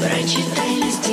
Прочитай листья